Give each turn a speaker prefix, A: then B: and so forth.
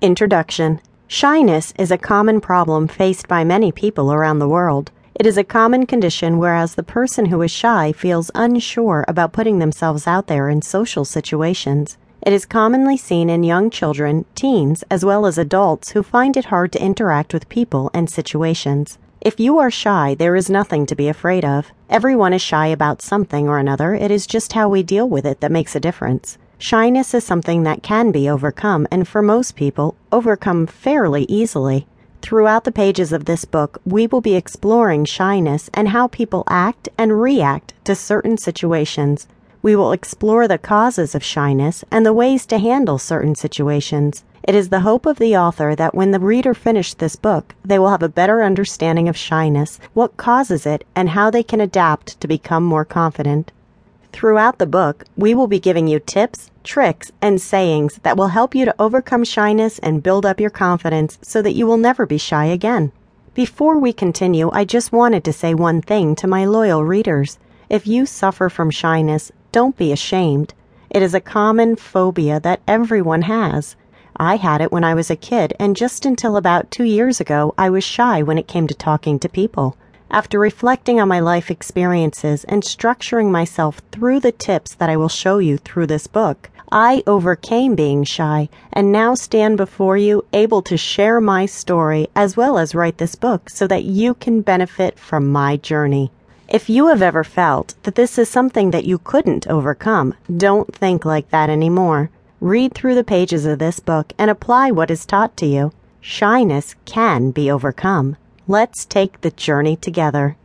A: Introduction Shyness is a common problem faced by many people around the world. It is a common condition whereas the person who is shy feels unsure about putting themselves out there in social situations. It is commonly seen in young children, teens, as well as adults who find it hard to interact with people and situations. If you are shy, there is nothing to be afraid of. Everyone is shy about something or another. It is just how we deal with it that makes a difference. Shyness is something that can be overcome, and for most people, overcome fairly easily. Throughout the pages of this book, we will be exploring shyness and how people act and react to certain situations. We will explore the causes of shyness and the ways to handle certain situations. It is the hope of the author that when the reader finishes this book, they will have a better understanding of shyness, what causes it, and how they can adapt to become more confident. Throughout the book, we will be giving you tips, tricks, and sayings that will help you to overcome shyness and build up your confidence so that you will never be shy again. Before we continue, I just wanted to say one thing to my loyal readers. If you suffer from shyness, don't be ashamed. It is a common phobia that everyone has. I had it when I was a kid, and just until about two years ago, I was shy when it came to talking to people. After reflecting on my life experiences and structuring myself through the tips that I will show you through this book, I overcame being shy and now stand before you able to share my story as well as write this book so that you can benefit from my journey. If you have ever felt that this is something that you couldn't overcome, don't think like that anymore. Read through the pages of this book and apply what is taught to you. Shyness can be overcome. Let's take the journey together.